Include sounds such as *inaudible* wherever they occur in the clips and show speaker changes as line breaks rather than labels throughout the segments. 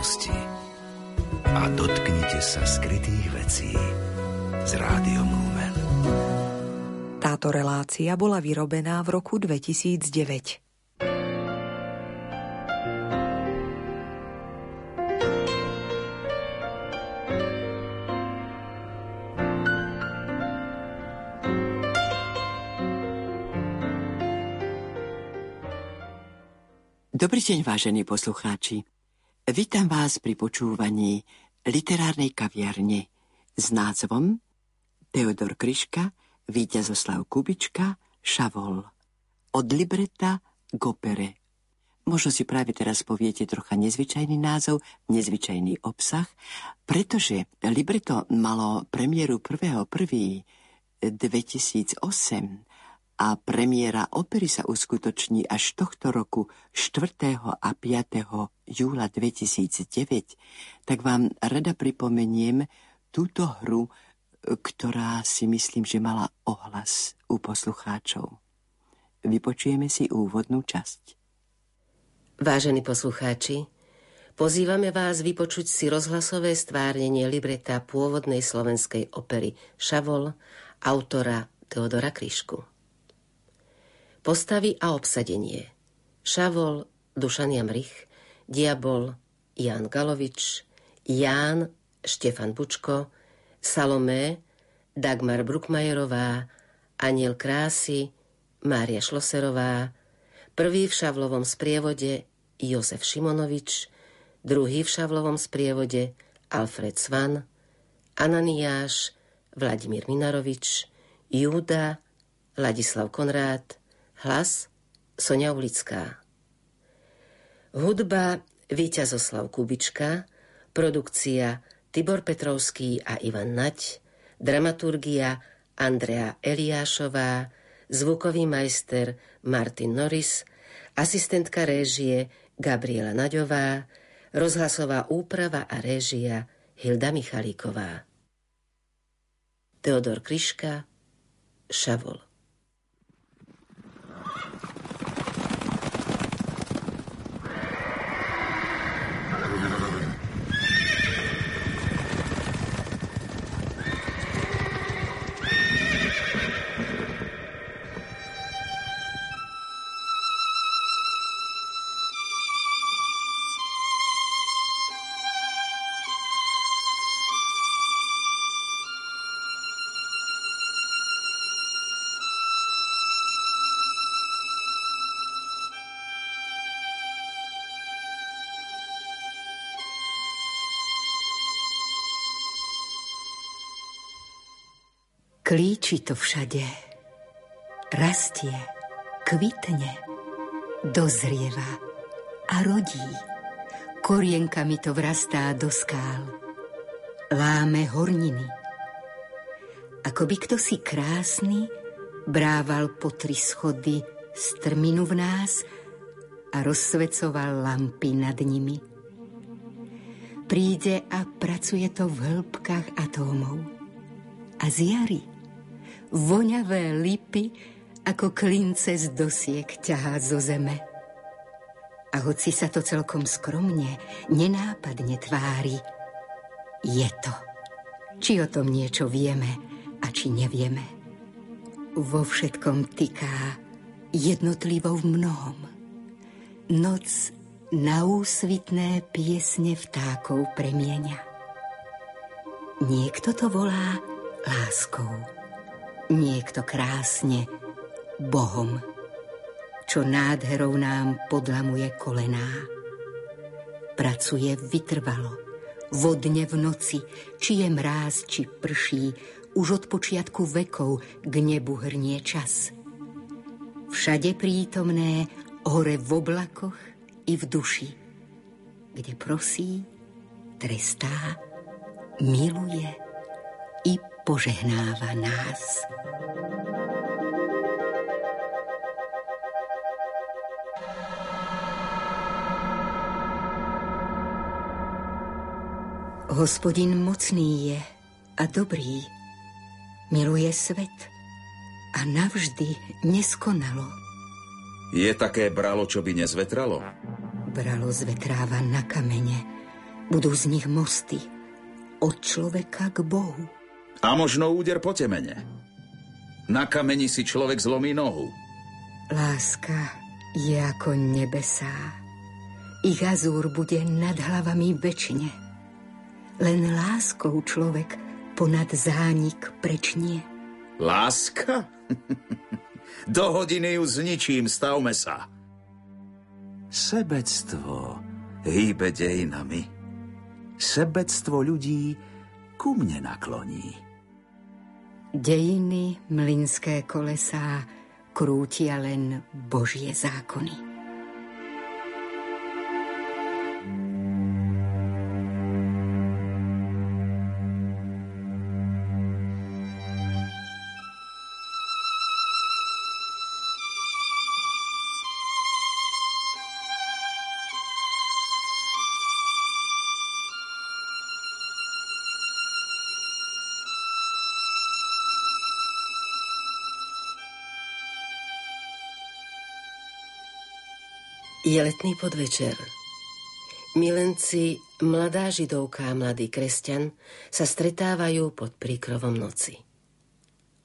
minulosti a dotknite sa skrytých vecí s rádiom Lumen.
Táto relácia bola vyrobená v roku 2009.
Dobrý deň, vážení poslucháči. Vítam vás pri počúvaní literárnej kaviarne s názvom Teodor Kryška, Víťazoslav Kubička, Šavol. Od libreta k opere. Možno si práve teraz poviete trocha nezvyčajný názov, nezvyčajný obsah, pretože libreto malo premiéru 1.1.2008 a premiéra opery sa uskutoční až tohto roku 4. a 5. júla 2009, tak vám rada pripomeniem túto hru, ktorá si myslím, že mala ohlas u poslucháčov. Vypočujeme si úvodnú časť.
Vážení poslucháči, pozývame vás vypočuť si rozhlasové stvárnenie libreta pôvodnej slovenskej opery Šavol autora Teodora Kryšku. Postavy a obsadenie. Šavol, Dušan Jamrich, Diabol, Jan Galovič, Ján, Štefan Bučko, Salomé, Dagmar Brukmajerová, Aniel Krásy, Mária Šloserová, prvý v Šavlovom sprievode Jozef Šimonovič, druhý v Šavlovom sprievode Alfred Svan, Ananiáš, Vladimír Minarovič, Júda, Ladislav Konrád, Hlas Sonia Ulická. Hudba Víťazoslav Kubička, produkcia Tibor Petrovský a Ivan Nať, dramaturgia Andrea Eliášová, zvukový majster Martin Norris, asistentka réžie Gabriela Naďová, rozhlasová úprava a réžia Hilda Michalíková. Teodor Kryška, Šavol.
Klíči to všade. Rastie, kvitne, dozrieva a rodí. Korienkami to vrastá do skál. Láme horniny. Ako by kto si krásny brával po tri schody strminu v nás a rozsvecoval lampy nad nimi. Príde a pracuje to v hĺbkach atómov. A z jary voňavé lipy ako klince z dosiek ťahá zo zeme. A hoci sa to celkom skromne, nenápadne tvári, je to. Či o tom niečo vieme a či nevieme. Vo všetkom tyká jednotlivo v mnohom. Noc na úsvitné piesne vtákov premieňa. Niekto to volá láskou niekto krásne Bohom, čo nádherou nám podlamuje kolená. Pracuje vytrvalo, vodne v noci, či je mráz, či prší, už od počiatku vekov k nebu hrnie čas. Všade prítomné, hore v oblakoch i v duši, kde prosí, trestá, miluje i požehnáva nás. Hospodin mocný je a dobrý, miluje svet a navždy neskonalo.
Je také bralo, čo by nezvetralo?
Bralo zvetráva na kamene, Budú z nich mosty od človeka k Bohu.
A možno úder po temene. Na kameni si človek zlomí nohu.
Láska je ako nebesá. Ich azúr bude nad hlavami väčšine. Len láskou človek ponad zánik prečnie.
Láska? *laughs* Do hodiny ju zničím, stavme sa. Sebectvo hýbe dejinami sebectvo ľudí ku mne nakloní.
Dejiny, mlinské kolesá krútia len Božie zákony.
Je letný podvečer. Milenci, mladá židovka a mladý kresťan sa stretávajú pod príkrovom noci.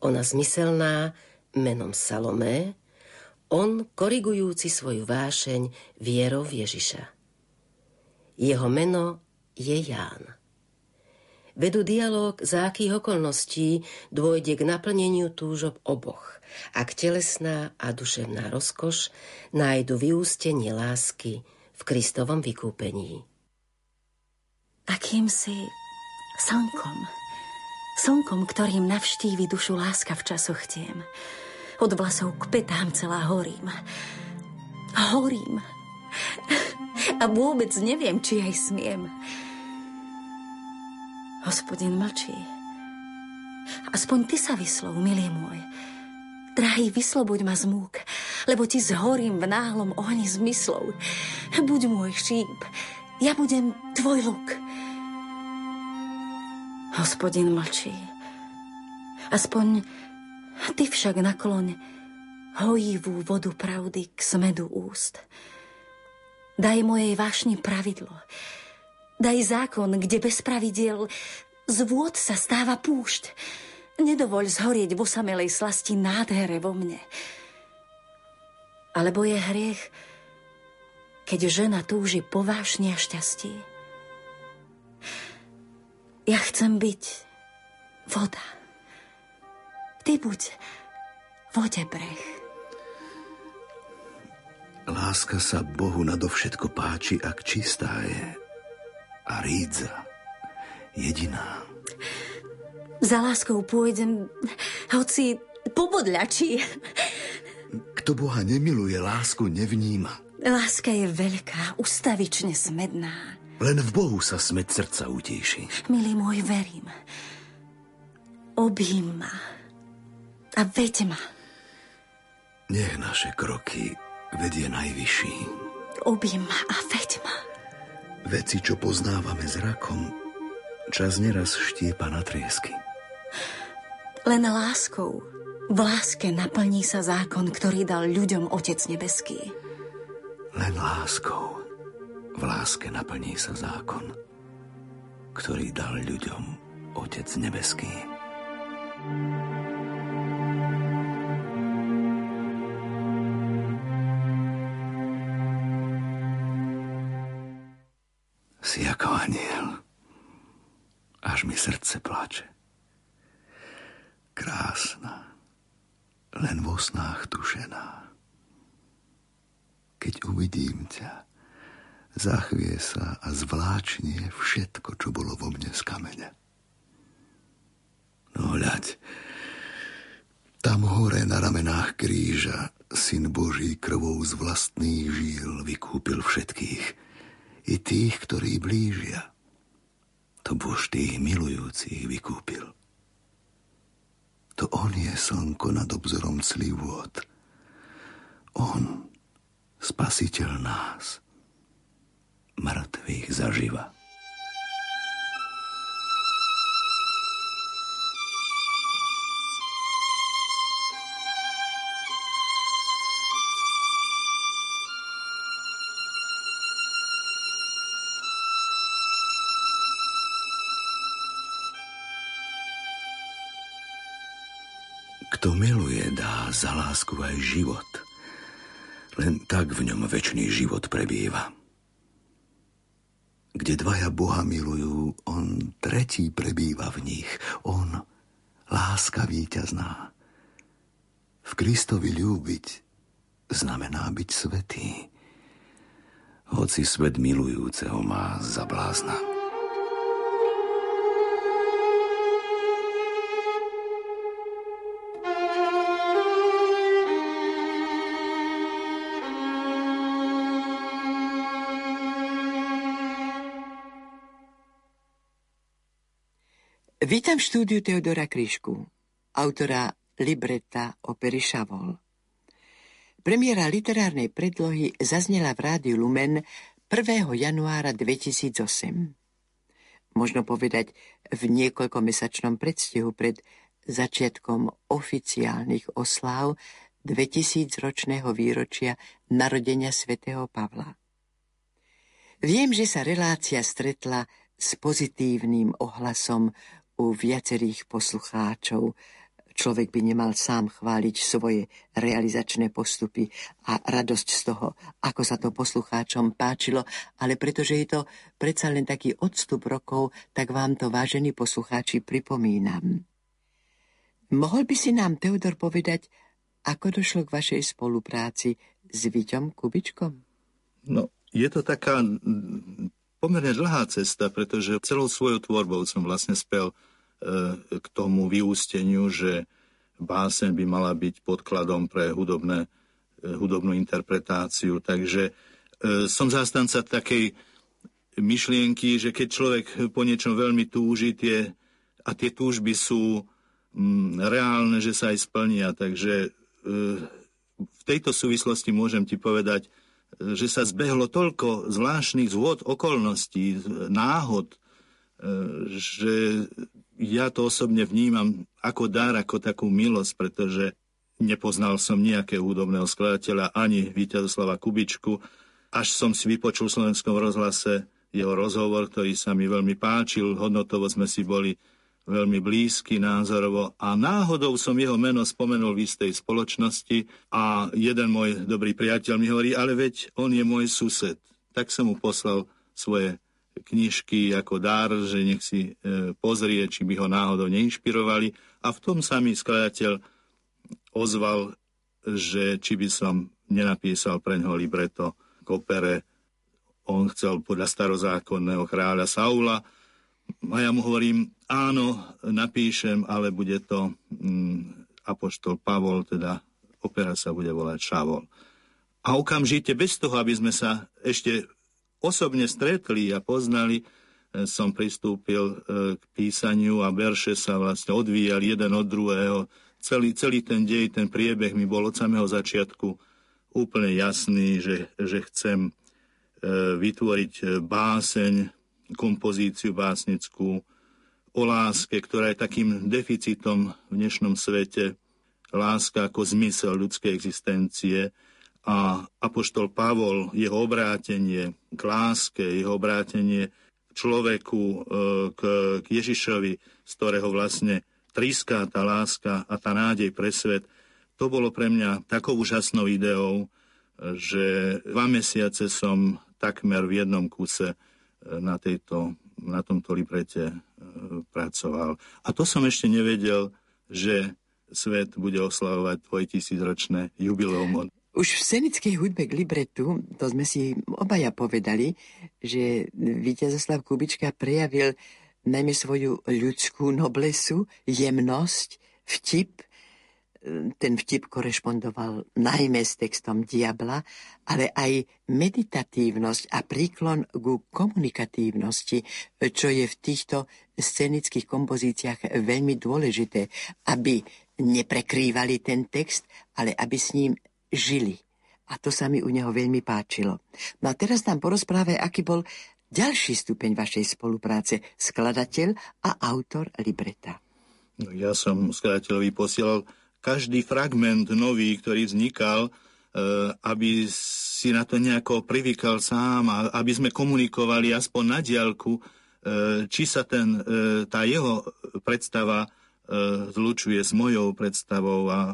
Ona zmyselná menom Salomé, on korigujúci svoju vášeň vierou Ježiša. Jeho meno je Ján vedú dialog, za akých okolností dôjde k naplneniu túžob oboch, ak telesná a duševná rozkoš nájdu vyústenie lásky v Kristovom vykúpení.
Akýmsi slnkom, slnkom, ktorým navštívi dušu láska v časoch tiem. Od vlasov k petám celá horím. Horím. A vôbec neviem, či aj smiem. Hospodin mlčí. Aspoň ty sa vyslov, milý môj. Drahý, vysloboď ma z múk, lebo ti zhorím v náhlom ohni zmyslov. Buď môj šíp, ja budem tvoj luk. Hospodin mlčí. Aspoň ty však nakloň hojivú vodu pravdy k smedu úst. Daj mojej vášni pravidlo, Daj zákon, kde bez pravidiel z vôd sa stáva púšť. Nedovoľ zhorieť vo samelej slasti nádhere vo mne. Alebo je hriech, keď žena túži po vášni a šťastí. Ja chcem byť voda. Ty buď vode breh.
Láska sa Bohu nadovšetko páči, ak čistá je a rídza jediná.
Za láskou pôjdem, hoci pobodľačí.
Kto Boha nemiluje, lásku nevníma.
Láska je veľká, ustavične smedná.
Len v Bohu sa smed srdca utíši.
Milý môj, verím. Objím ma a veď ma.
Nech naše kroky vedie najvyšší.
Objím ma a veď ma.
Veci, čo poznávame zrakom, čas neraz štiepa na triesky.
Len láskou, v láske naplní sa zákon, ktorý dal ľuďom Otec nebeský.
Len láskou, v láske naplní sa zákon, ktorý dal ľuďom Otec nebeský. thank you Si ako aniel. Až mi srdce plače. Krásna, len vo snách tušená. Keď uvidím ťa, zachvie sa a zvláčnie všetko, čo bolo vo mne z kameňa. No hľaď, tam hore na ramenách kríža Syn Boží krvou z vlastných žíl vykúpil všetkých – i tých, ktorí blížia. To Bož tých milujúcich vykúpil. To On je slnko nad obzorom slivôd. On, spasiteľ nás, mŕtvych zaživa. Za lásku aj život. Len tak v ňom väčší život prebýva. Kde dvaja Boha milujú, on tretí prebýva v nich. On, láska víťazná. V Kristovi ľúbiť znamená byť svetý. Hoci svet milujúceho má za blázna.
Vítam v štúdiu Teodora Kryšku, autora libreta opery Šavol. Premiéra literárnej predlohy zaznela v rádiu Lumen 1. januára 2008. Možno povedať v niekoľkomesačnom predstihu pred začiatkom oficiálnych osláv 2000-ročného výročia narodenia svätého Pavla. Viem, že sa relácia stretla s pozitívnym ohlasom u viacerých poslucháčov. Človek by nemal sám chváliť svoje realizačné postupy a radosť z toho, ako sa to poslucháčom páčilo, ale pretože je to predsa len taký odstup rokov, tak vám to, vážení poslucháči, pripomínam. Mohol by si nám, Teodor, povedať, ako došlo k vašej spolupráci s Viťom Kubičkom?
No, je to taká pomerne dlhá cesta, pretože celou svojou tvorbou som vlastne spel k tomu vyústeniu, že básen by mala byť podkladom pre hudobné, e, hudobnú interpretáciu. Takže e, som zástanca takej myšlienky, že keď človek po niečom veľmi túži tie, a tie túžby sú mm, reálne, že sa aj splnia. Takže v tejto súvislosti môžem ti povedať, že sa zbehlo toľko zvláštnych zvod okolností, náhod, e, že ja to osobne vnímam ako dar, ako takú milosť, pretože nepoznal som nejakého hudobného skladateľa ani Víťazoslava Kubičku, až som si vypočul v slovenskom rozhlase jeho rozhovor, ktorý sa mi veľmi páčil, hodnotovo sme si boli veľmi blízky názorovo a náhodou som jeho meno spomenul v istej spoločnosti a jeden môj dobrý priateľ mi hovorí, ale veď on je môj sused. Tak som mu poslal svoje knižky ako dar, že nech si e, pozrie, či by ho náhodou neinšpirovali a v tom sa mi skladateľ ozval, že či by som nenapísal pre ňoho libreto k opere. On chcel podľa starozákonného kráľa Saula a ja mu hovorím, áno, napíšem, ale bude to mm, Apoštol Pavol, teda opera sa bude volať Šavol. A okamžite, bez toho, aby sme sa ešte osobne stretli a poznali, e, som pristúpil e, k písaniu a verše sa vlastne odvíjali jeden od druhého. Celý, celý ten dej, ten priebeh mi bol od samého začiatku úplne jasný, že, že chcem e, vytvoriť báseň, kompozíciu básnickú o láske, ktorá je takým deficitom v dnešnom svete. Láska ako zmysel ľudskej existencie a Apoštol Pavol, jeho obrátenie k láske, jeho obrátenie k človeku, e, k, k Ježišovi, z ktorého vlastne tríská tá láska a tá nádej pre svet, to bolo pre mňa takou úžasnou ideou, že dva mesiace som takmer v jednom kuse na, tejto, na tomto librete e, pracoval. A to som ešte nevedel, že svet bude oslavovať dvojtisícročné jubileum.
Už v scenickej hudbe k libretu, to sme si obaja povedali, že Víťazoslav Kubička prejavil najmä svoju ľudskú noblesu, jemnosť, vtip, ten vtip korešpondoval najmä s textom Diabla, ale aj meditatívnosť a príklon ku komunikatívnosti, čo je v týchto scenických kompozíciách veľmi dôležité, aby neprekrývali ten text, ale aby s ním žili. A to sa mi u neho veľmi páčilo. No a teraz nám porozprávaj, aký bol ďalší stupeň vašej spolupráce, skladateľ a autor libreta.
No, ja som skladateľovi posielal každý fragment nový, ktorý vznikal, e, aby si na to nejako privykal sám a aby sme komunikovali aspoň na diálku, e, či sa ten, e, tá jeho predstava zlučuje s mojou predstavou a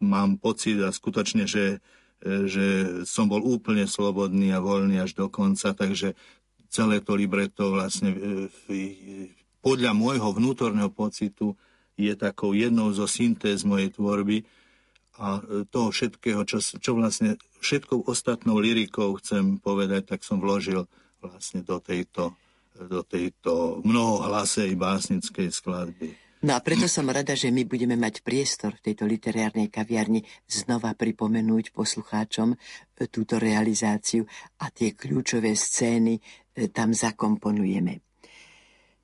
mám pocit a skutočne, že, že som bol úplne slobodný a voľný až do konca, takže celé to libreto vlastne podľa môjho vnútorného pocitu je takou jednou zo syntéz mojej tvorby a toho všetkého, čo, čo vlastne všetkou ostatnou lirikou chcem povedať, tak som vložil vlastne do tejto, do tejto mnohohlasej básnickej skladby.
No a preto som rada, že my budeme mať priestor v tejto literárnej kaviarni znova pripomenúť poslucháčom e, túto realizáciu a tie kľúčové scény e, tam zakomponujeme.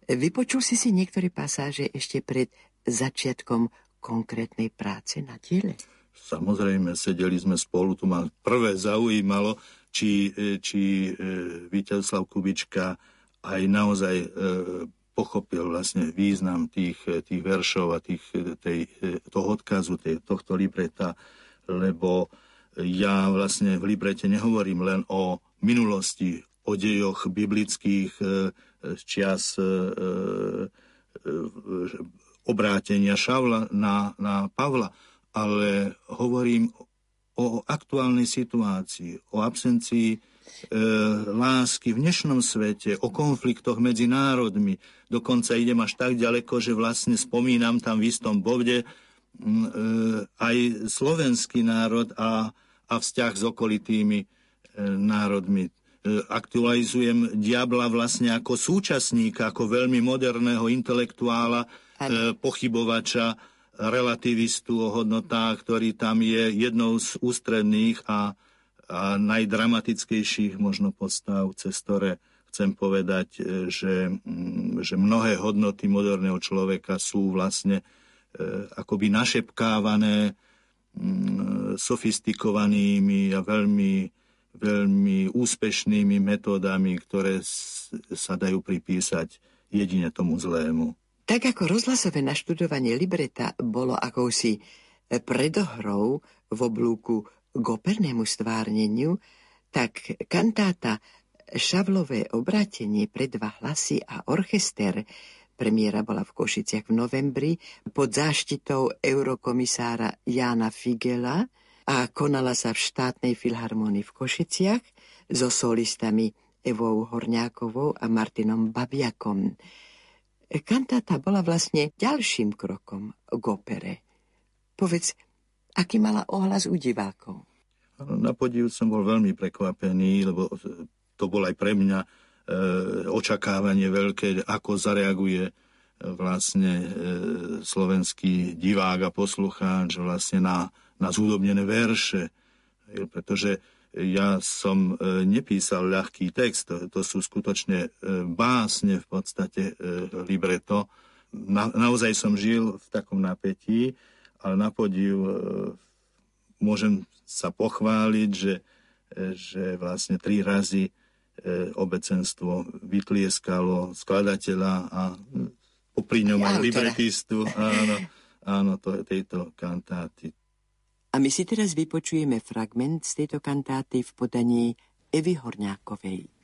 Vypočul si si niektoré pasáže ešte pred začiatkom konkrétnej práce na diele?
Samozrejme, sedeli sme spolu, tu ma prvé zaujímalo, či, e, či e, Víťazslav Kubička aj naozaj e, pochopil vlastne význam tých, tých veršov a tých, tej, toho odkazu tej, tohto libreta, lebo ja vlastne v librete nehovorím len o minulosti, o dejoch biblických čias obrátenia Šavla na, na Pavla, ale hovorím o aktuálnej situácii, o absencii e, lásky v dnešnom svete, o konfliktoch medzi národmi. Dokonca idem až tak ďaleko, že vlastne spomínam tam v istom bode e, aj slovenský národ a, a vzťah s okolitými e, národmi. E, aktualizujem diabla vlastne ako súčasníka, ako veľmi moderného intelektuála, e, pochybovača, relativistu o hodnotách, ktorý tam je jednou z ústredných a najdramatickejších možno postav, cez ktoré chcem povedať, e, že, mm, že mnohé hodnoty moderného človeka sú vlastne e, akoby našepkávané mm, sofistikovanými a veľmi veľmi úspešnými metódami, ktoré sa dajú pripísať jedine tomu zlému.
Tak ako rozhlasové naštudovanie libreta bolo akousi predohrou v oblúku k opernému stvárneniu, tak kantáta Šavlové obratenie pre dva hlasy a orchester Premiéra bola v Košiciach v novembri pod záštitou eurokomisára Jána Figela a konala sa v štátnej filharmonii v Košiciach so solistami Evou Horňákovou a Martinom Babiakom. Kantáta bola vlastne ďalším krokom k opere. Povedz, aký mala ohlas u divákov?
Na podiv som bol veľmi prekvapený, lebo to bol aj pre mňa e, očakávanie veľké, ako zareaguje e, vlastne e, slovenský divák a poslucháč vlastne na na zúdobnené verše, pretože ja som e, nepísal ľahký text, to, to sú skutočne e, básne v podstate e, libreto. Na, naozaj som žil v takom napätí, ale na podiv môžem sa pochváliť, že, že vlastne tri razy obecenstvo vytlieskalo skladateľa a popri ňom aj libretistu áno, áno to, tejto kantáty.
A my si teraz vypočujeme fragment z tejto kantáty v podaní Evy Horňákovej.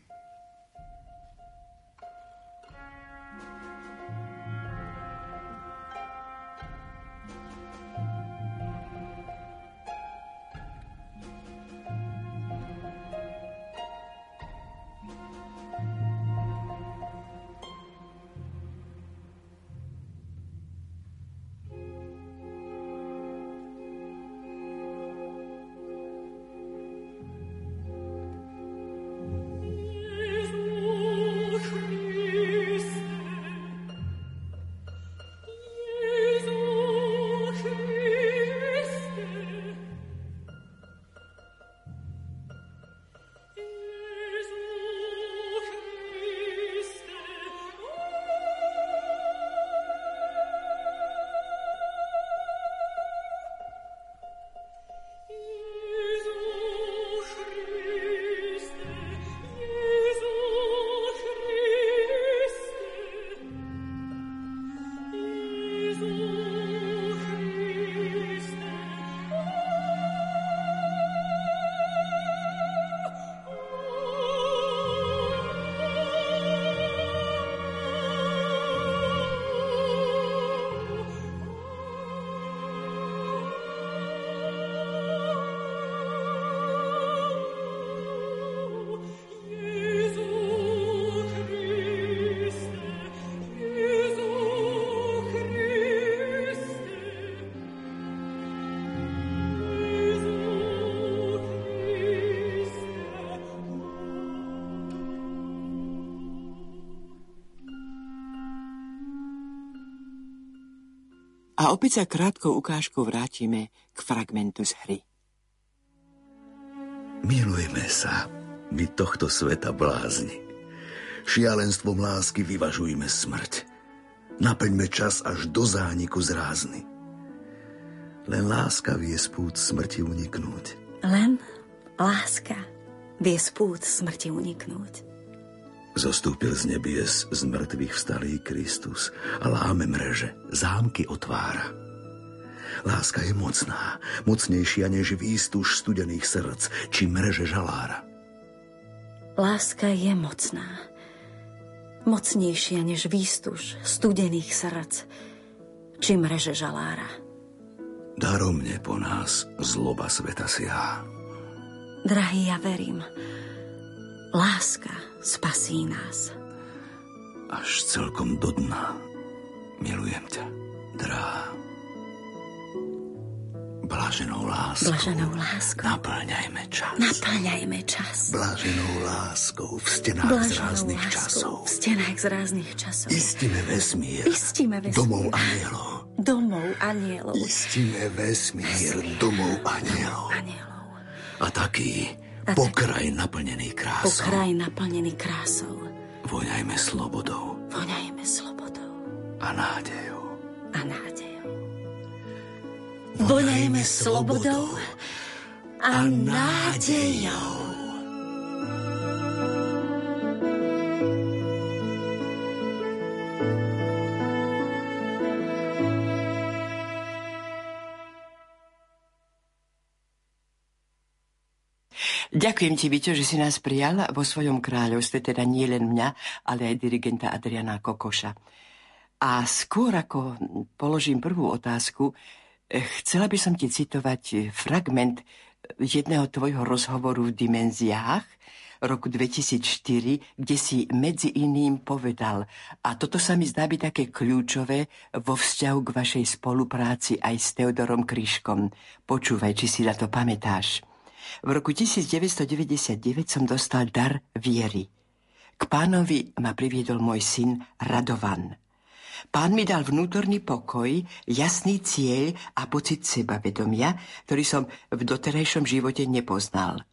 A opäť sa krátkou ukážkou vrátime k fragmentu z hry.
Milujme sa, my tohto sveta blázni. Šialenstvom lásky vyvažujme smrť. Naplňme čas až do zániku zrázny. Len láska vie spút smrti uniknúť.
Len láska vie spút smrti uniknúť.
Zostúpil z nebies z mŕtvych vstalý Kristus a láme mreže, zámky otvára. Láska je mocná, mocnejšia než výstuž studených srdc, či mreže žalára.
Láska je mocná, mocnejšia než výstuž studených srdc, či mreže žalára.
Daromne po nás zloba sveta siahá.
Drahý, ja verím, láska spasí nás.
Až celkom do dna milujem ťa, drahá. Bláženou láskou,
Blaženou láskou
naplňajme čas.
naplňajme čas.
Bláženou láskou v stenách z
Blaženou
ráznych
láskou
časov.
v stenách z ráznych časov.
Istíme vesmír,
Istíme vesmír.
domov anielov.
Domov anielov.
Istíme vesmír, domov anielov.
Anielov.
A taký
A
pokraj naplnený krásou.
kraj naplnený krásou.
Voňajme slobodou
Voňajme slobodou
a nádejou.
a nádejou. Voňajme slobodou a nádejou.
Ďakujem ti, Viťo, že si nás prijal vo svojom kráľovstve, teda nie len mňa, ale aj dirigenta Adriana Kokoša. A skôr ako položím prvú otázku, eh, chcela by som ti citovať eh, fragment jedného tvojho rozhovoru v Dimenziách roku 2004, kde si medzi iným povedal, a toto sa mi zdá byť také kľúčové vo vzťahu k vašej spolupráci aj s Teodorom Kryškom. Počúvaj, či si na to pamätáš. V roku 1999 som dostal dar viery. K pánovi ma priviedol môj syn Radovan. Pán mi dal vnútorný pokoj, jasný cieľ a pocit sebavedomia, ktorý som v doterajšom živote nepoznal.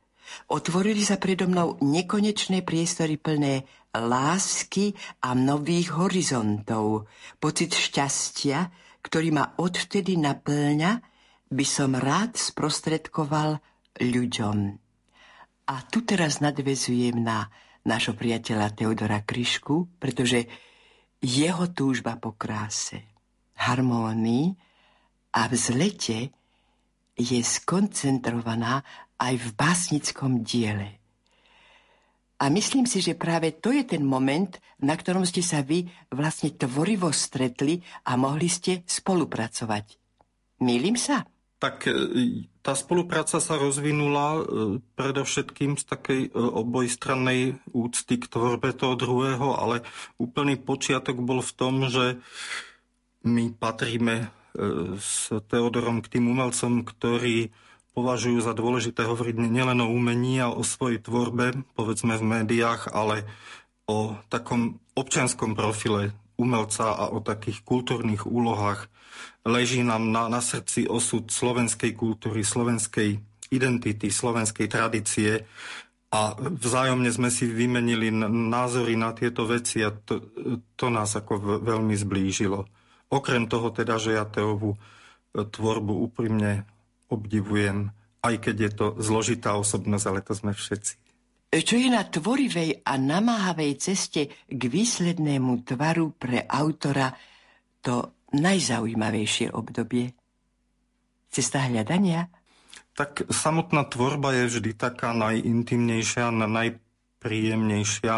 Otvorili sa predo mnou nekonečné priestory plné lásky a nových horizontov. Pocit šťastia, ktorý ma odvtedy naplňa, by som rád sprostredkoval ľuďom. A tu teraz nadvezujem na nášho priateľa Teodora Kryšku, pretože jeho túžba po kráse, harmónii a vzlete je skoncentrovaná aj v básnickom diele. A myslím si, že práve to je ten moment, na ktorom ste sa vy vlastne tvorivo stretli a mohli ste spolupracovať. Mýlim sa?
Tak e, tá spolupráca sa rozvinula e, predovšetkým z takej e, obojstrannej úcty k tvorbe toho druhého, ale úplný počiatok bol v tom, že my patríme s Teodorom k tým umelcom, ktorí považujú za dôležité hovoriť nielen o umení a o svojej tvorbe, povedzme v médiách, ale o takom občianskom profile umelca a o takých kultúrnych úlohách. Leží nám na, na srdci osud slovenskej kultúry, slovenskej identity, slovenskej tradície a vzájomne sme si vymenili názory na tieto veci a to, to nás ako veľmi zblížilo. Okrem toho teda, že ja Teovu tvorbu úprimne obdivujem, aj keď je to zložitá osobnosť, ale to sme všetci.
Čo je na tvorivej a namáhavej ceste k výslednému tvaru pre autora to najzaujímavejšie obdobie? Cesta hľadania?
Tak samotná tvorba je vždy taká najintimnejšia, najpríjemnejšia.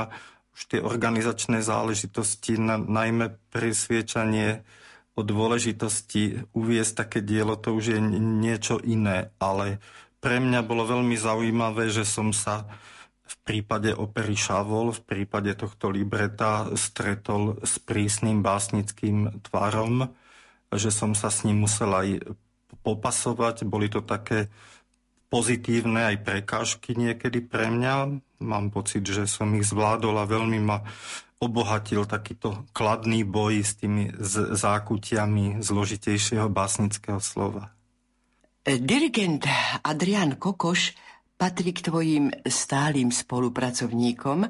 Už tie organizačné záležitosti, na, najmä presviečanie o dôležitosti uviesť také dielo, to už je niečo iné, ale pre mňa bolo veľmi zaujímavé, že som sa v prípade opery Šavol, v prípade tohto libreta stretol s prísnym básnickým tvarom, že som sa s ním musel aj popasovať. Boli to také pozitívne aj prekážky niekedy pre mňa. Mám pocit, že som ich zvládol a veľmi ma obohatil takýto kladný boj s tými zákutiami zložitejšieho básnického slova.
Dirigent Adrian Kokoš patrí k tvojim stálym spolupracovníkom.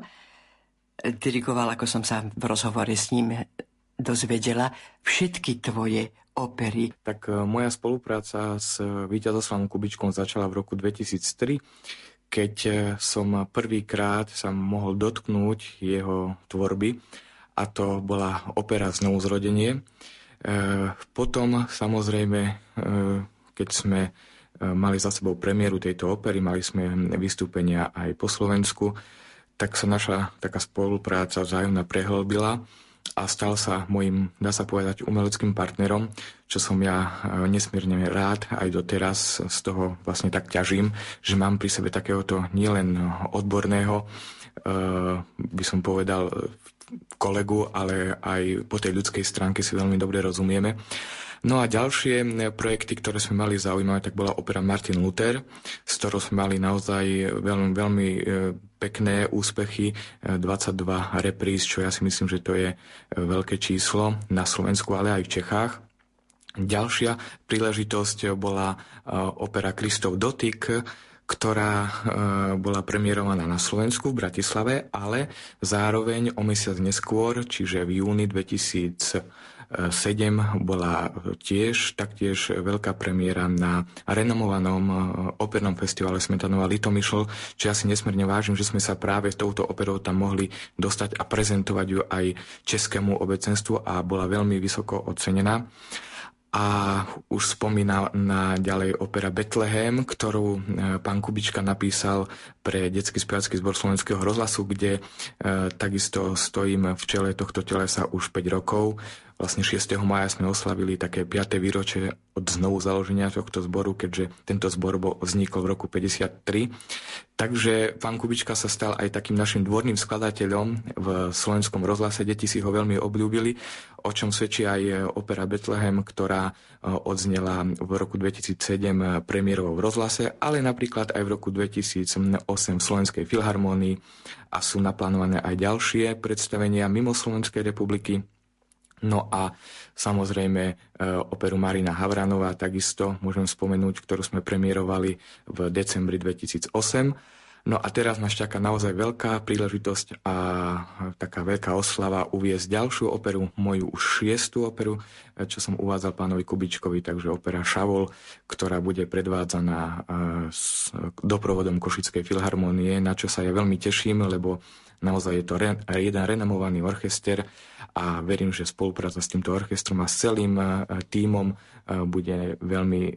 Dirigoval, ako som sa v rozhovore s ním dozvedela, všetky tvoje opery.
Tak e, moja spolupráca s Víťazoslavom Kubičkom začala v roku 2003, keď e, som prvýkrát sa mohol dotknúť jeho tvorby a to bola opera Znovuzrodenie. E, potom samozrejme, keď sme mali za sebou premiéru tejto opery, mali sme vystúpenia aj po Slovensku, tak sa naša taká spolupráca vzájomná prehlbila a stal sa môjim, dá sa povedať, umeleckým partnerom, čo som ja e, nesmierne rád aj doteraz z toho vlastne tak ťažím, že mám pri sebe takéhoto nielen odborného, e, by som povedal, kolegu, ale aj po tej ľudskej stránke si veľmi dobre rozumieme. No a ďalšie projekty, ktoré sme mali zaujímavé, tak bola opera Martin Luther, s ktorou sme mali naozaj veľmi, veľmi e, pekné úspechy, 22 e, repríz, čo ja si myslím, že to je e, veľké číslo na Slovensku, ale aj v Čechách. Ďalšia príležitosť bola opera Kristov dotyk, ktorá bola premiérovaná na Slovensku v Bratislave, ale zároveň o mesiac neskôr, čiže v júni 2000 7 bola tiež taktiež veľká premiéra na renomovanom e, opernom festivale Smetanova Litomyšl, čo ja si nesmierne vážim, že sme sa práve touto operou tam mohli dostať a prezentovať ju aj českému obecenstvu a bola veľmi vysoko ocenená a už spomína na ďalej opera Betlehem, ktorú e, pán Kubička napísal pre detský spevacký zbor Slovenského rozhlasu, kde e, takisto stojím v čele tohto telesa už 5 rokov. Vlastne 6. maja sme oslavili také 5. výročie od znovu založenia tohto zboru, keďže tento zbor vznikol v roku 53. Takže pán Kubička sa stal aj takým našim dvorným skladateľom v slovenskom rozhlase. Deti si ho veľmi obľúbili, o čom svedčí aj opera Betlehem, ktorá e, odznela v roku 2007 premiérovo v rozhlase, ale napríklad aj v roku 2008 v Slovenskej filharmónii a sú naplánované aj ďalšie predstavenia mimo Slovenskej republiky. No a samozrejme e, operu Marina Havranová takisto môžem spomenúť, ktorú sme premiérovali v decembri 2008. No a teraz nás čaká naozaj veľká príležitosť a taká veľká oslava uviezť ďalšiu operu, moju už šiestu operu, e, čo som uvádzal pánovi Kubičkovi, takže opera Šavol, ktorá bude predvádzaná e, s doprovodom Košickej filharmonie, na čo sa ja veľmi teším, lebo naozaj je to jeden renomovaný orchester a verím, že spolupráca s týmto orchestrom a s celým e, tímom e, bude veľmi e,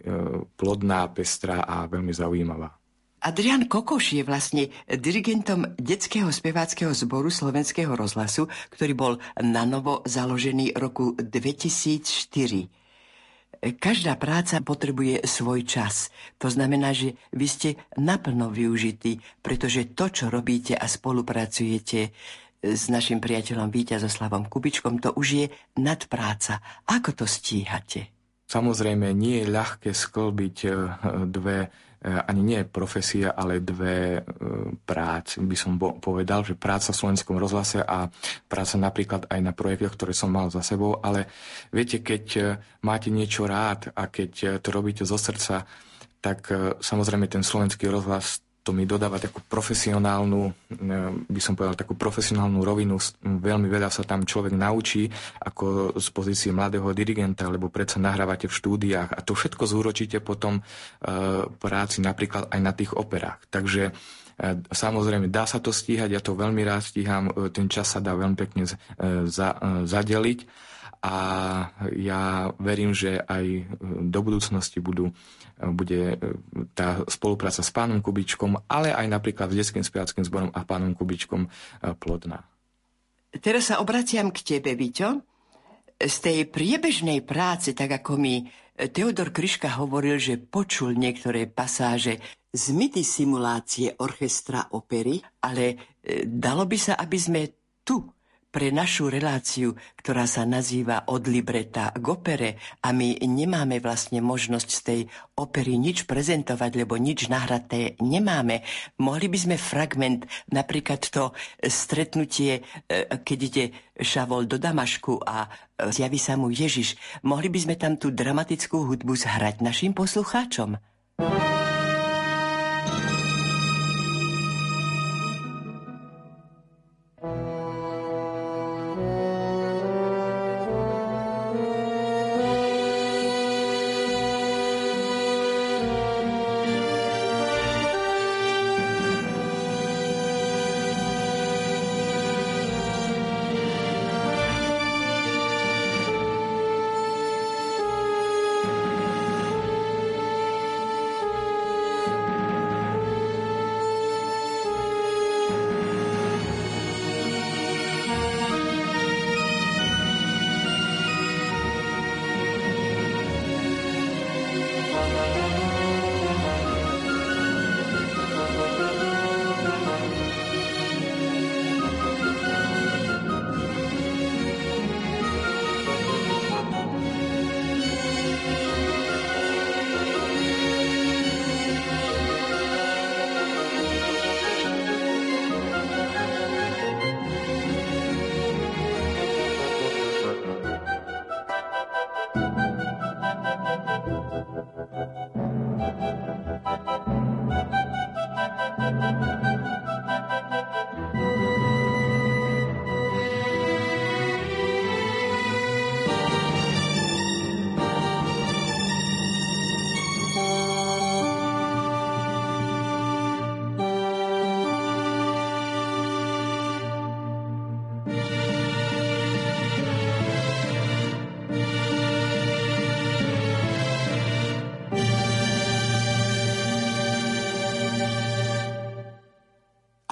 plodná, pestrá a veľmi zaujímavá.
Adrian Kokoš je vlastne dirigentom detského speváckého zboru Slovenského rozhlasu, ktorý bol na novo založený roku 2004. Každá práca potrebuje svoj čas. To znamená, že vy ste naplno využití, pretože to, čo robíte a spolupracujete, s našim priateľom Víťazoslavom Kubičkom, to už je nadpráca. Ako to stíhate?
Samozrejme, nie je ľahké sklbiť e, dve ani nie profesia, ale dve e, práce. By som povedal, že práca v slovenskom rozhlase a práca napríklad aj na projektoch, ktoré som mal za sebou. Ale viete, keď máte niečo rád a keď to robíte zo srdca, tak samozrejme ten slovenský rozhlas to mi dodáva takú profesionálnu, e, by som povedal, takú profesionálnu rovinu. Veľmi veľa sa tam človek naučí ako z pozície mladého dirigenta, lebo predsa nahrávate v štúdiách a to všetko zúročíte potom e, práci napríklad aj na tých operách. Takže e, Samozrejme, dá sa to stíhať, ja to veľmi rád stíham, ten čas sa dá veľmi pekne za, zadeliť a ja verím, že aj do budúcnosti budú bude e, tá spolupráca s pánom Kubičkom, ale aj napríklad s detským spevackým zborom a pánom Kubičkom e, plodná.
Teraz sa obraciam k tebe, Viťo. Z tej priebežnej práce, tak ako mi Teodor Kryška hovoril, že počul niektoré pasáže z myty simulácie orchestra opery, ale e, dalo by sa, aby sme tu pre našu reláciu, ktorá sa nazýva od libreta k opere a my nemáme vlastne možnosť z tej opery nič prezentovať, lebo nič nahraté nemáme. Mohli by sme fragment, napríklad to stretnutie, e, keď ide Šavol do Damašku a e, zjaví sa mu Ježiš, mohli by sme tam tú dramatickú hudbu zhrať našim poslucháčom?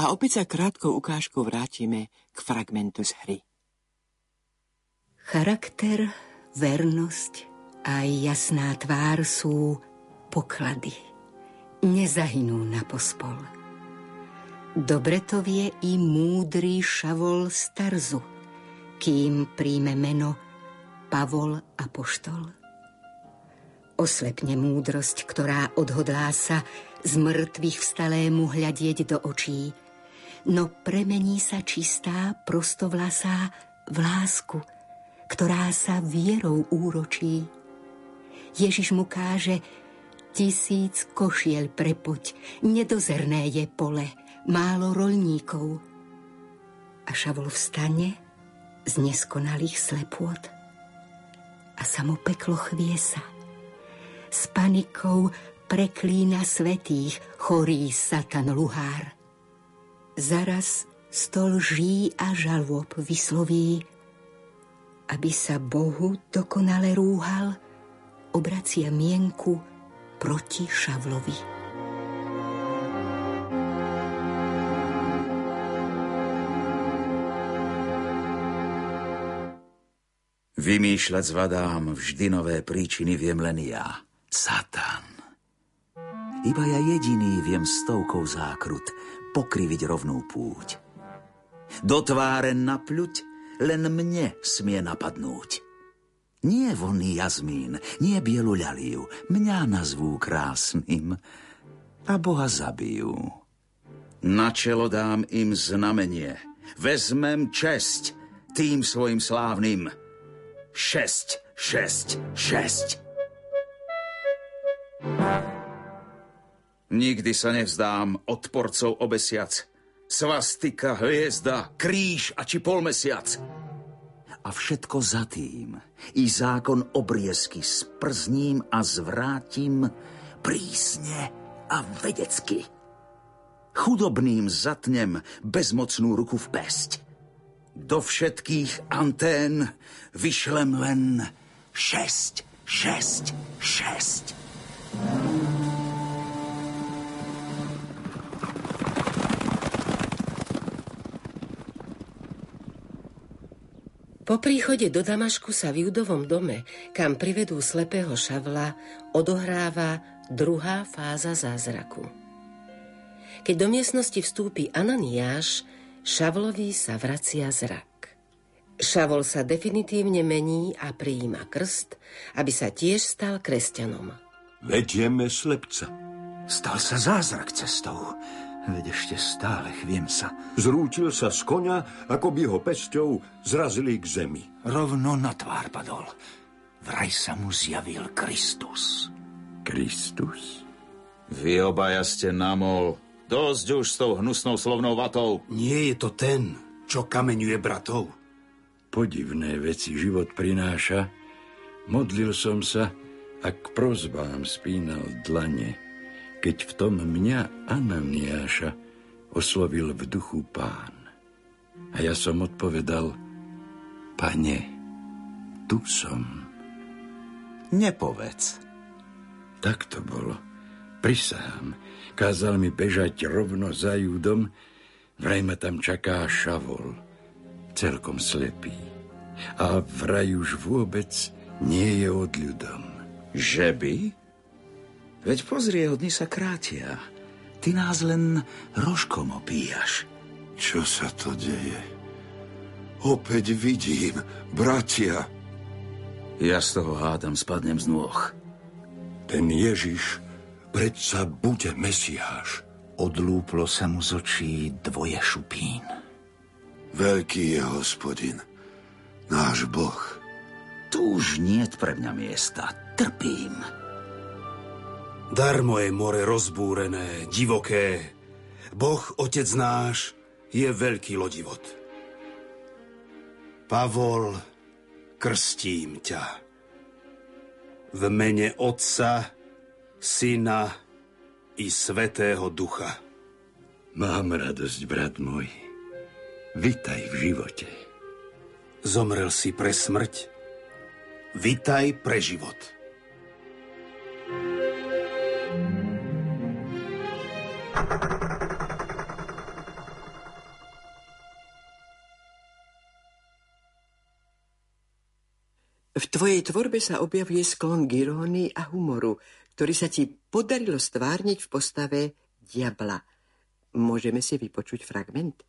A opäť sa krátkou ukážkou vrátime k fragmentu z hry.
Charakter, vernosť a jasná tvár sú poklady. Nezahynú na pospol. Dobre to vie i múdry šavol starzu, kým príjme meno Pavol Apoštol. Oslepne múdrosť, ktorá odhodlá sa z mŕtvych vstalému hľadieť do očí – no premení sa čistá, prostovlasá v lásku, ktorá sa vierou úročí. Ježiš mu káže, tisíc košiel prepoď, nedozerné je pole, málo rolníkov. A Šavol vstane z neskonalých slepôt a sa mu peklo chviesa. S panikou preklína svetých, chorý satan luhár. Zaraz stol ží a žalob vysloví, aby sa Bohu dokonale rúhal, obracia mienku proti Šavlovi.
Vymýšľať zvadám vždy nové príčiny viem len ja, Satan. Iba ja jediný viem stovkou zákrut – pokriviť rovnú púť. Do tváre napľuť len mne smie napadnúť. Nie vonný jazmín, nie bielu ľaliu, mňa nazvú krásnym a Boha zabijú. Na čelo dám im znamenie, vezmem česť tým svojim slávnym. Šesť, šesť, šesť. Nikdy sa nevzdám odporcov obesiac. Svastika, hviezda, kríž a či polmesiac. A všetko za tým, i zákon obriezky sprzním a zvrátim prísne a vedecky. Chudobným zatnem bezmocnú ruku v pesť. Do všetkých antén vyšlem len šesť, šesť, šesť.
Po príchode do Damašku sa v Judovom dome, kam privedú slepého Šavla, odohráva druhá fáza zázraku. Keď do miestnosti vstúpi Ananiáš, Šavlovi sa vracia zrak. Šavol sa definitívne mení a prijíma krst, aby sa tiež stal kresťanom.
Vedieme slepca.
Stal sa zázrak cestou. Veď ešte stále chviem sa.
Zrútil sa z konia, ako by ho pesťou zrazili k zemi.
Rovno na tvár padol. Vraj sa mu zjavil Kristus.
Kristus? Vy obaja ste namol. Dosť už s tou hnusnou slovnou vatou.
Nie je to ten, čo kameňuje bratov
podivné veci život prináša, modlil som sa a k prozbám spínal dlane, keď v tom mňa Ananiáša oslovil v duchu pán. A ja som odpovedal, pane, tu som.
Nepovedz.
Tak to bolo. Prisahám. Kázal mi bežať rovno za Júdom, vraj ma tam čaká šavol celkom slepý. A vraj už vôbec nie je odľudom.
Že by? Veď pozri, jeho dni sa krátia. Ty nás len rožkom opíjaš.
Čo sa to deje? Opäť vidím, bratia.
Ja z toho hádam spadnem z nôh.
Ten Ježiš predsa bude Mesiáš.
Odlúplo sa mu z očí dvoje šupín.
Veľký je hospodin, náš Boh.
Tu už nie pre mňa miesta. Trpím.
Darmo je more rozbúrené, divoké. Boh, otec náš, je veľký lodivot. Pavol, krstím ťa. V mene Otca, Syna i Svetého Ducha.
Mám radosť, brat môj. Vitaj v živote.
Zomrel si pre smrť. Vitaj pre život.
V tvojej tvorbe sa objavuje sklon k a humoru, ktorý sa ti podarilo stvárniť v postave diabla. Môžeme si vypočuť fragment?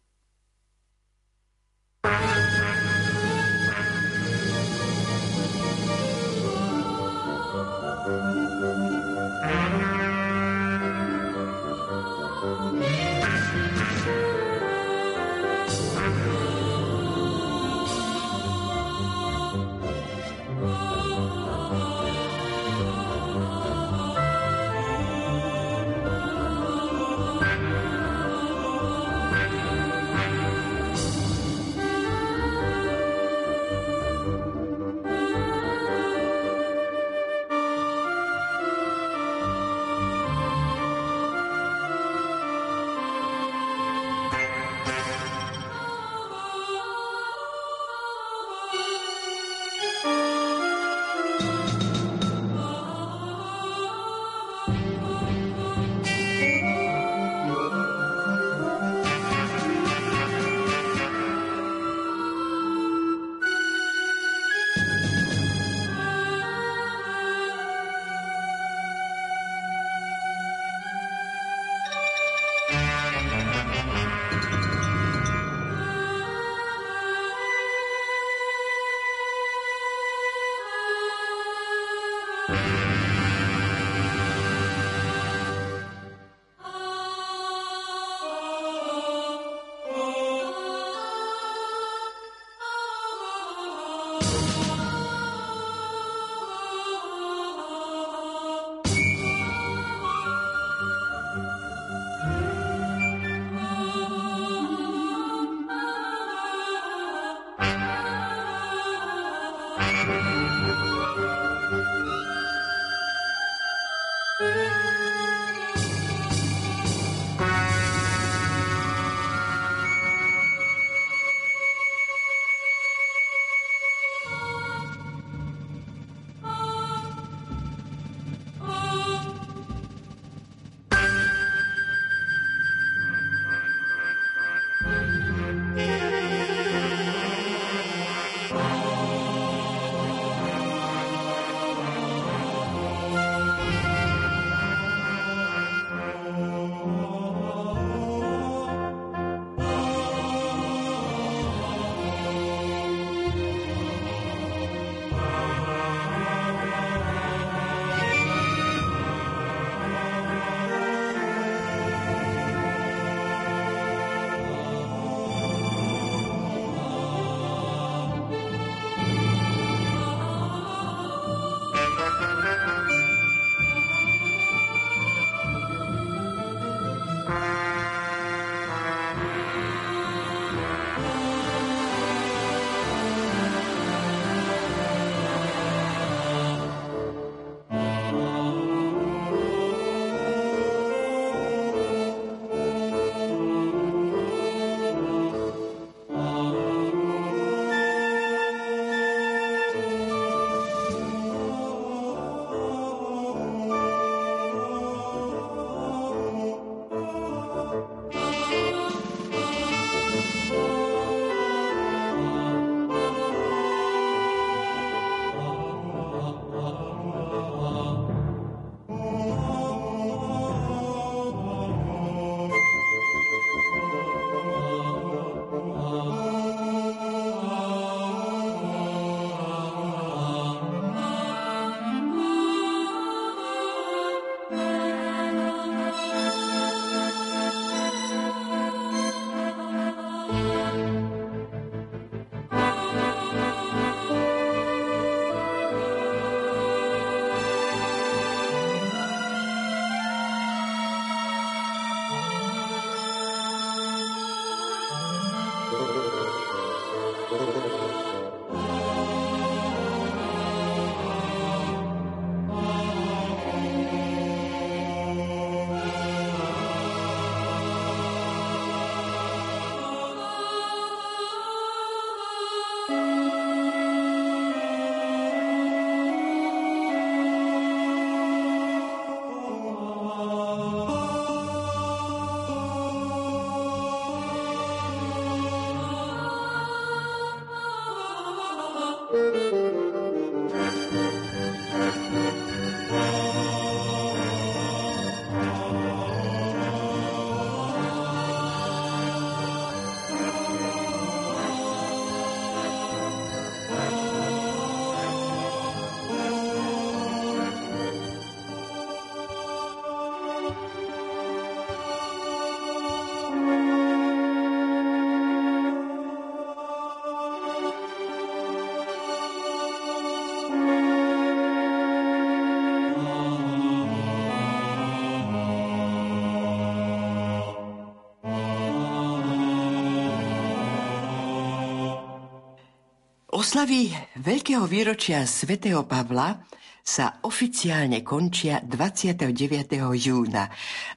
Oslavy veľkého výročia svätého Pavla sa oficiálne končia 29. júna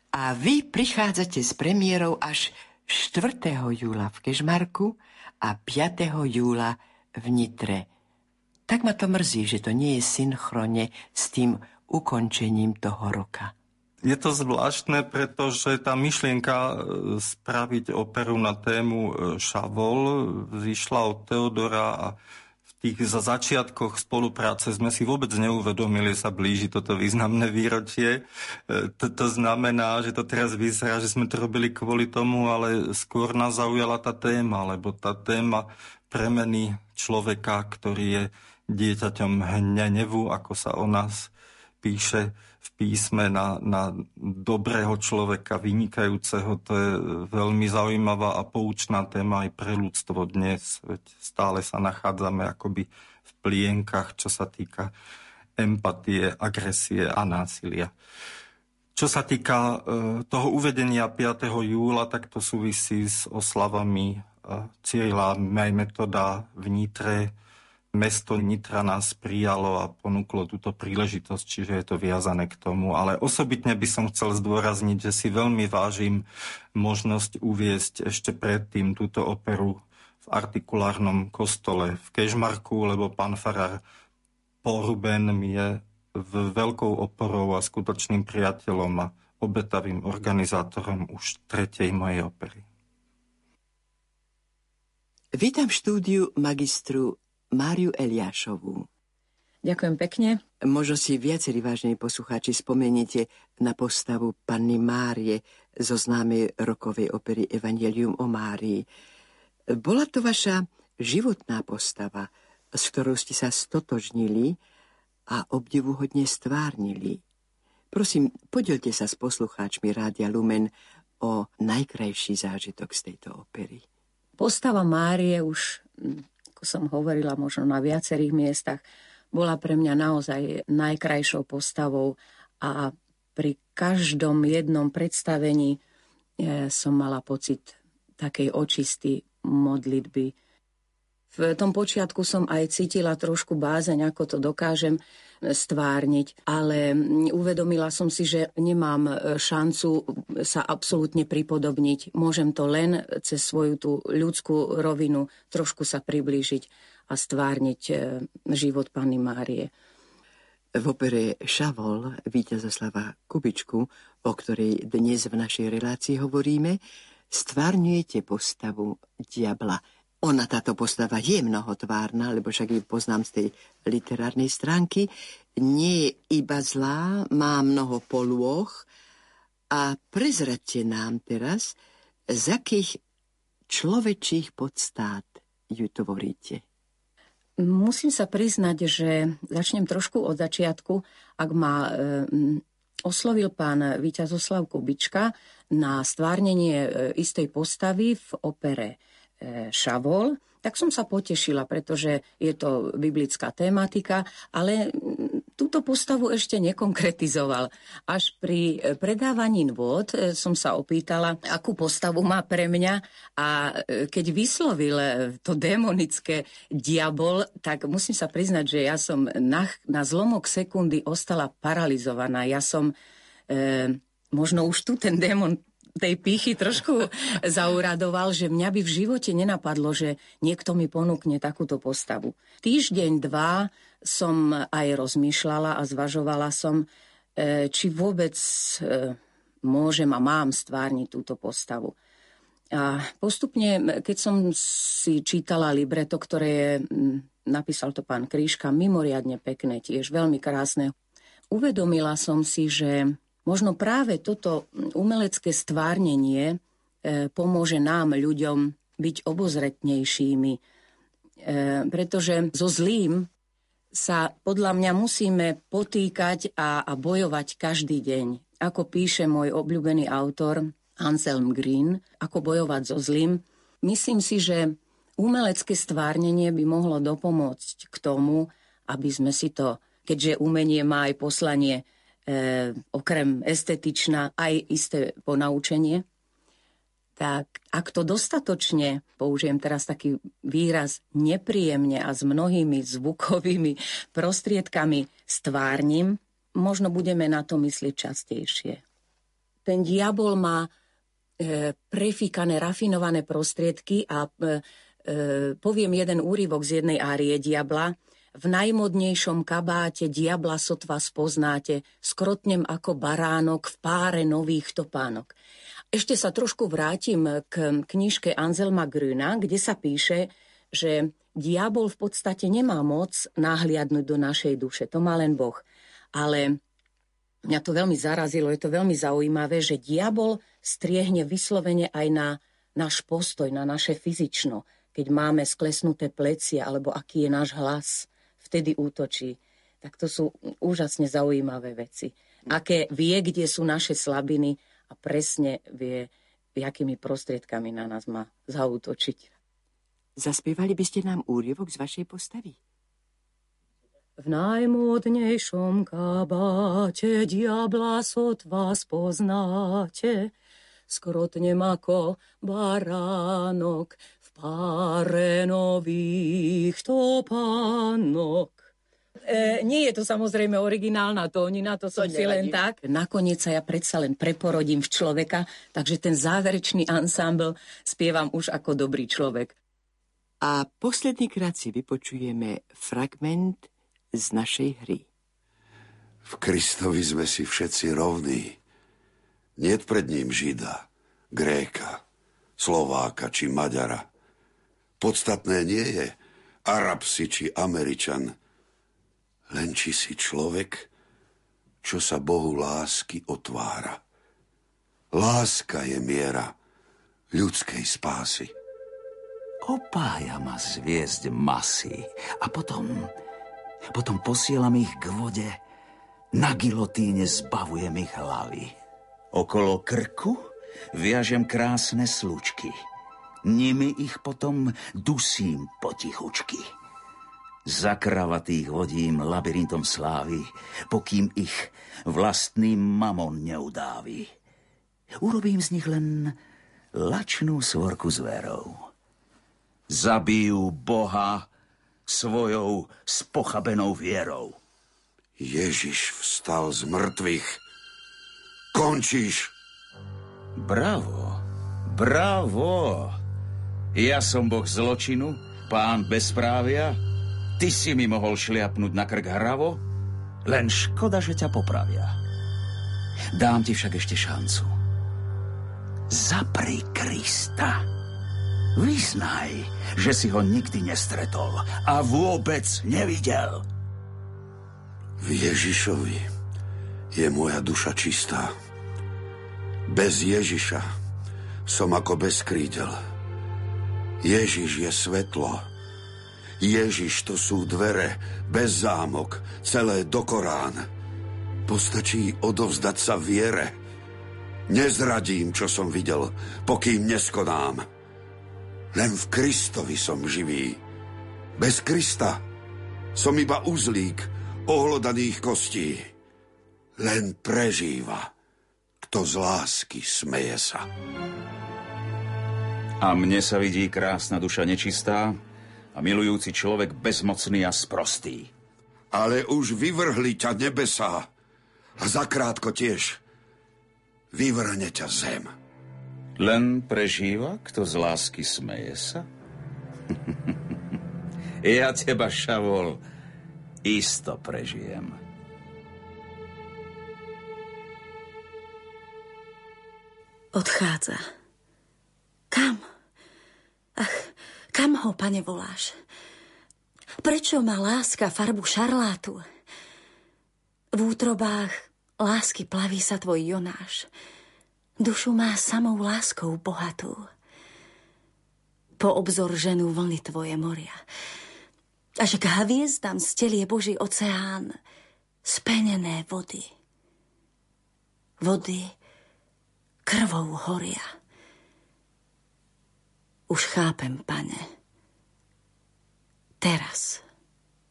a vy prichádzate s premiérou až 4. júla v Kežmarku a 5. júla v Nitre. Tak ma to mrzí, že to nie je synchrone s tým ukončením toho roka.
Je to zvláštne, pretože tá myšlienka e, spraviť operu na tému e, Šavol vyšla od Teodora a v tých za začiatkoch spolupráce sme si vôbec neuvedomili, sa blíži toto významné výročie. E, to, znamená, že to teraz vyzerá, že sme to robili kvôli tomu, ale skôr nás zaujala tá téma, lebo tá téma premeny človeka, ktorý je dieťaťom hnevu, ako sa o nás píše písme na, na dobrého človeka, vynikajúceho. To je veľmi zaujímavá a poučná téma aj pre ľudstvo dnes. Veď stále sa nachádzame akoby v plienkach, čo sa týka empatie, agresie a násilia. Čo sa týka e, toho uvedenia 5. júla, tak to súvisí s oslavami e, Cyrila Metoda v Nitre, mesto Nitra nás prijalo a ponúklo túto príležitosť, čiže je to viazané k tomu. Ale osobitne by som chcel zdôrazniť, že si veľmi vážim možnosť uviesť ešte predtým túto operu v artikulárnom kostole v Kežmarku, lebo pán Farar Poruben mi je veľkou oporou a skutočným priateľom a obetavým organizátorom už tretej mojej opery.
Vítam v štúdiu magistru Máriu Eliášovú.
Ďakujem pekne.
Možno si viacerí vážení poslucháči spomeniete na postavu panny Márie zo známej rokovej opery Evangelium o Márii. Bola to vaša životná postava, s ktorou ste sa stotožnili a obdivuhodne stvárnili. Prosím, podelte sa s poslucháčmi Rádia Lumen o najkrajší zážitok z tejto opery.
Postava Márie už ako som hovorila možno na viacerých miestach, bola pre mňa naozaj najkrajšou postavou a pri každom jednom predstavení e, som mala pocit takej očisty modlitby. V tom počiatku som aj cítila trošku bázeň, ako to dokážem stvárniť, ale uvedomila som si, že nemám e, šancu sa absolútne pripodobniť. Môžem to len cez svoju tú ľudskú rovinu trošku sa priblížiť a stvárniť e, život Panny Márie.
V opere Šavol Víťazoslava Kubičku, o ktorej dnes v našej relácii hovoríme, stvárňujete postavu diabla – ona, táto postava, je mnohotvárna, lebo však ju poznám z tej literárnej stránky. Nie je iba zlá, má mnoho polôch. A prezradte nám teraz, z akých človečích podstát ju tvoríte.
Musím sa priznať, že začnem trošku od začiatku. Ak ma e, oslovil pán Víťazoslav Kubička na stvárnenie e, istej postavy v opere Šavol, tak som sa potešila, pretože je to biblická tematika, ale túto postavu ešte nekonkretizoval. Až pri e, predávaní nôd e, som sa opýtala, akú postavu má pre mňa a keď vyslovil to démonické diabol, tak musím sa priznať, že ja som na, na zlomok sekundy ostala paralizovaná. Ja som e, možno už tu ten démon tej pýchy trošku *laughs* zauradoval, že mňa by v živote nenapadlo, že niekto mi ponúkne takúto postavu. Týždeň, dva som aj rozmýšľala a zvažovala som, e, či vôbec e, môžem a mám stvárniť túto postavu. A postupne, keď som si čítala libreto, ktoré je napísal to pán Kríška, mimoriadne pekné, tiež veľmi krásne. Uvedomila som si, že možno práve toto umelecké stvárnenie e, pomôže nám, ľuďom, byť obozretnejšími, e, pretože so zlým sa podľa mňa musíme potýkať a, a bojovať každý deň. Ako píše môj obľúbený autor Anselm Green, ako bojovať so zlým. Myslím si, že umelecké stvárnenie by mohlo dopomôcť k tomu, aby sme si to, keďže umenie má aj poslanie e, okrem estetičná, aj isté ponaučenie, tak ak to dostatočne, použijem teraz taký výraz, nepríjemne a s mnohými zvukovými *laughs* prostriedkami stvárnim, možno budeme na to myslieť častejšie. Ten diabol má e, prefíkané, rafinované prostriedky a e, e, poviem jeden úryvok z jednej árie diabla. V najmodnejšom kabáte diabla sotva spoznáte, skrotnem ako baránok v páre nových topánok. Ešte sa trošku vrátim k knižke Anselma Grüna, kde sa píše, že diabol v podstate nemá moc nahliadnúť do našej duše. To má len Boh. Ale mňa to veľmi zarazilo, je to veľmi zaujímavé, že diabol striehne vyslovene aj na náš postoj, na naše fyzično. Keď máme sklesnuté plecie, alebo aký je náš hlas, vtedy útočí. Tak to sú úžasne zaujímavé veci. Aké vie, kde sú naše slabiny a presne vie, jakými prostriedkami na nás má zautočiť.
Zaspievali by ste nám úrievok z vašej postavy?
V najmodnejšom kabáte diabla sotva poznáte, skrotnem ako baránok v páre nových topánok. E, nie je to samozrejme originálna tónina, to som to si len tak. Nakoniec sa ja predsa len preporodím v človeka, takže ten záverečný ansámbl spievam už ako dobrý človek.
A posledný krát si vypočujeme fragment z našej hry.
V Kristovi sme si všetci rovní. Niet pred ním Žida, Gréka, Slováka či Maďara. Podstatné nie je Arab si či Američan – len či si človek, čo sa Bohu lásky otvára. Láska je miera ľudskej spásy.
Opája ma zviezť masy a potom, potom posielam ich k vode, na gilotíne zbavujem ich hlavy. Okolo krku viažem krásne slučky, nimi ich potom dusím potichučky. Za kravatých vodím labyrintom slávy, pokým ich vlastný mamon neudávi. Urobím z nich len lačnú svorku zverov. Zabijú Boha svojou spochabenou vierou.
Ježiš vstal z mŕtvych. Končíš.
Bravo, bravo. Ja som boh zločinu, pán bezprávia, Ty si mi mohol šliapnúť na krk hravo, len škoda, že ťa popravia. Dám ti však ešte šancu. Zapri Krista. Vyznaj, že si ho nikdy nestretol a vôbec nevidel.
V Ježišovi je moja duša čistá. Bez Ježiša som ako bez krídel. Ježiš je svetlo, Ježiš, to sú dvere, bez zámok, celé do Korán. Postačí odovzdať sa viere. Nezradím, čo som videl, pokým neskonám. Len v Kristovi som živý. Bez Krista som iba uzlík ohlodaných kostí. Len prežíva, kto z lásky smeje sa.
A mne sa vidí krásna duša nečistá, a milujúci človek bezmocný a sprostý.
Ale už vyvrhli ťa nebesá a zakrátko tiež vyvrhne ťa zem.
Len prežíva, kto z lásky smeje sa? *laughs* ja teba, Šavol, isto prežijem.
Odchádza. Kam? Ach, *laughs* kam ho, pane, voláš? Prečo má láska farbu šarlátu? V útrobách lásky plaví sa tvoj Jonáš. Dušu má samou láskou bohatú. Po obzor ženú vlny tvoje moria. Až k hviezdam stelie Boží oceán spenené vody. Vody krvou horia. Už chápem, pane. Teraz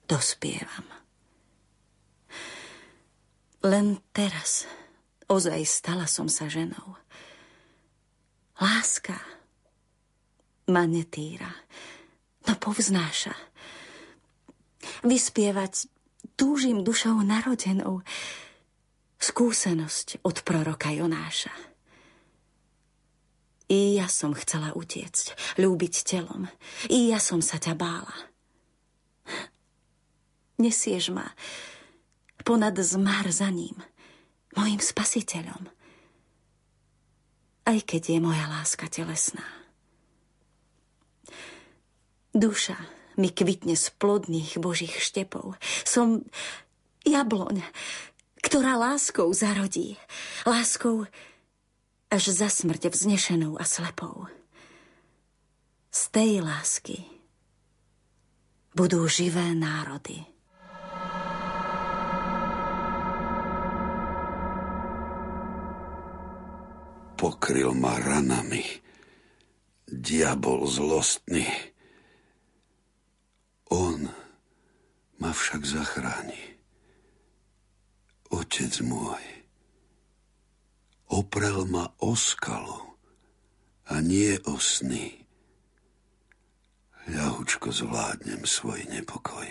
dospievam. Len teraz ozaj stala som sa ženou. Láska ma netýra, no povznáša. Vyspievať túžim dušou narodenou skúsenosť od proroka Jonáša. I ja som chcela utiecť, ľúbiť telom. I ja som sa ťa bála. Nesieš ma ponad zmar za ním, mojim spasiteľom. Aj keď je moja láska telesná. Duša mi kvitne z plodných božích štepov. Som jabloň, ktorá láskou zarodí. Láskou až za smrť vznešenou a slepou. Z tej lásky budú živé národy.
Pokryl ma ranami. Diabol zlostný. On ma však zachráni. Otec môj, oprel ma o skalu a nie o sny. Ľahučko zvládnem svoj nepokoj.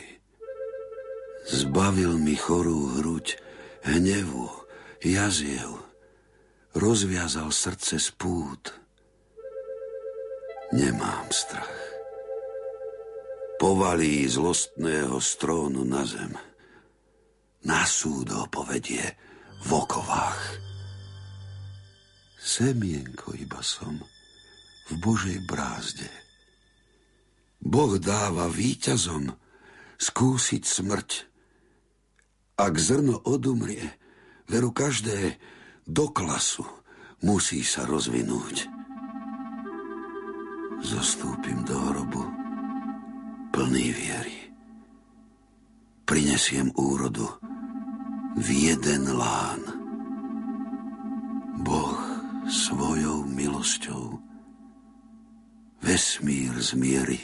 Zbavil mi chorú hruď, hnevu, jaziev, rozviazal srdce z pút. Nemám strach. Povalí zlostného strónu na zem. Na súd ho povedie v okovách Semienko iba som v Božej brázde. Boh dáva víťazom skúsiť smrť. Ak zrno odumrie, veru každé do klasu musí sa rozvinúť. Zostúpim do hrobu plný viery. Prinesiem úrodu v jeden lán. Boh svojou milosťou vesmír zmieri.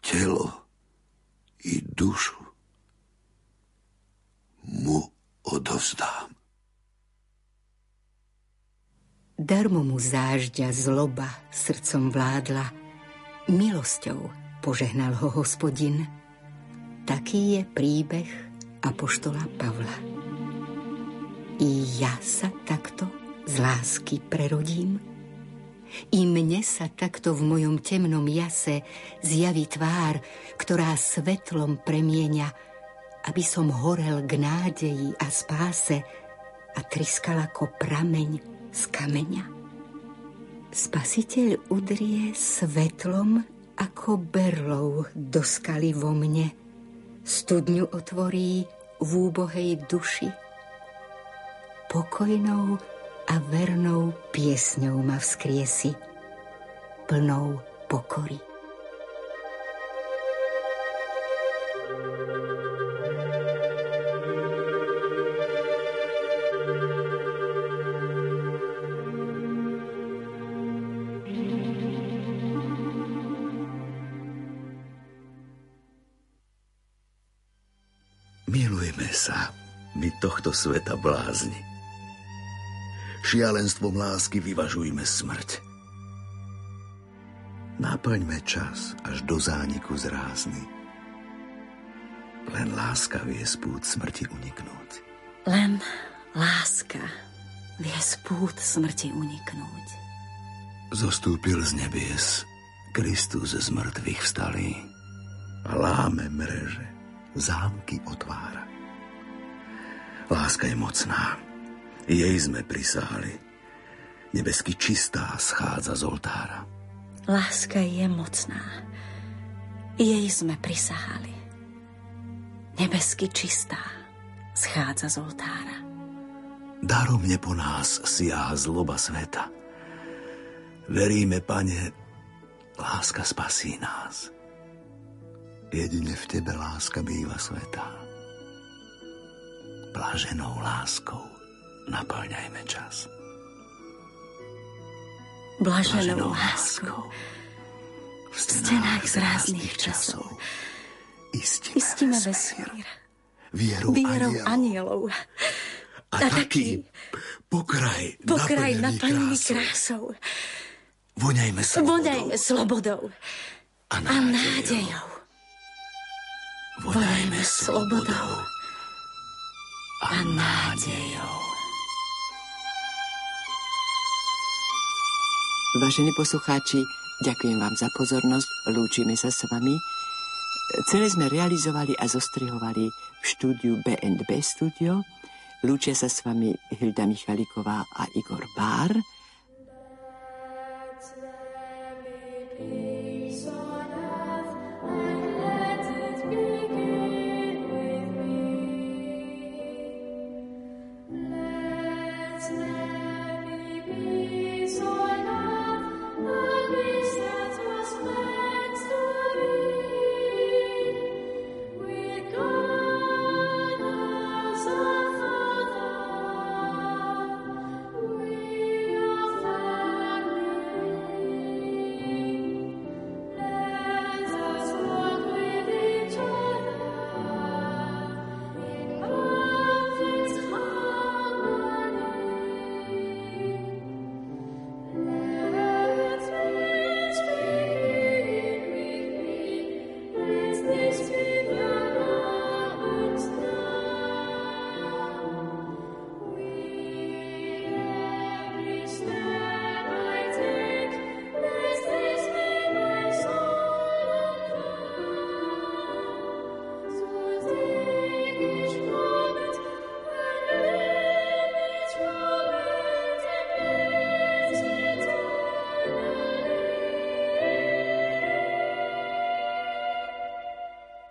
Telo i dušu mu odovzdám.
Darmo mu zážďa zloba srdcom vládla, milosťou požehnal ho hospodin. Taký je príbeh apoštola Pavla. I ja sa takto z lásky prerodím? I mne sa takto v mojom temnom jase zjaví tvár, ktorá svetlom premieňa, aby som horel k nádeji a spáse a triskal ako prameň z kameňa. Spasiteľ udrie svetlom ako berlov do skaly vo mne, studňu otvorí v úbohej duši pokojnou a vernou piesňou ma vzkriesi, plnou pokory.
Milujeme sa, my tohto sveta blázni šialenstvom lásky vyvažujme smrť. Naplňme čas až do zániku zrázny. Len láska vie spút smrti uniknúť.
Len láska vie spút smrti uniknúť.
Zostúpil z nebies Kristus z mŕtvych vstalý a láme mreže, zámky otvára. Láska je mocná, jej sme prisahali. Nebesky čistá schádza z oltára.
Láska je mocná. Jej sme prisahali. Nebesky čistá schádza z oltára.
Daromne po nás siaha zloba sveta. Veríme, Pane, láska spasí nás. Jedine v Tebe láska býva sveta. Blaženou láskou naplňajme čas.
Blaženou láskou v stenách z ráznych časov istíme, istíme vesmír.
Vierou,
Vierou
anielov. A, a taký pokraj,
Pokraj
naplnený krásou.
krásou.
Voňajme slobodou.
Voňajme slobodou
a
a
nádejou.
nádejou.
Voňajme slobodou
a nádejou.
Vážení poslucháči, ďakujem vám za pozornosť, lúčime sa s vami. Celé sme realizovali a zostrihovali v štúdiu BNB Studio. Lúčia sa s vami Hilda Michaliková a Igor Bár. Let's let me be.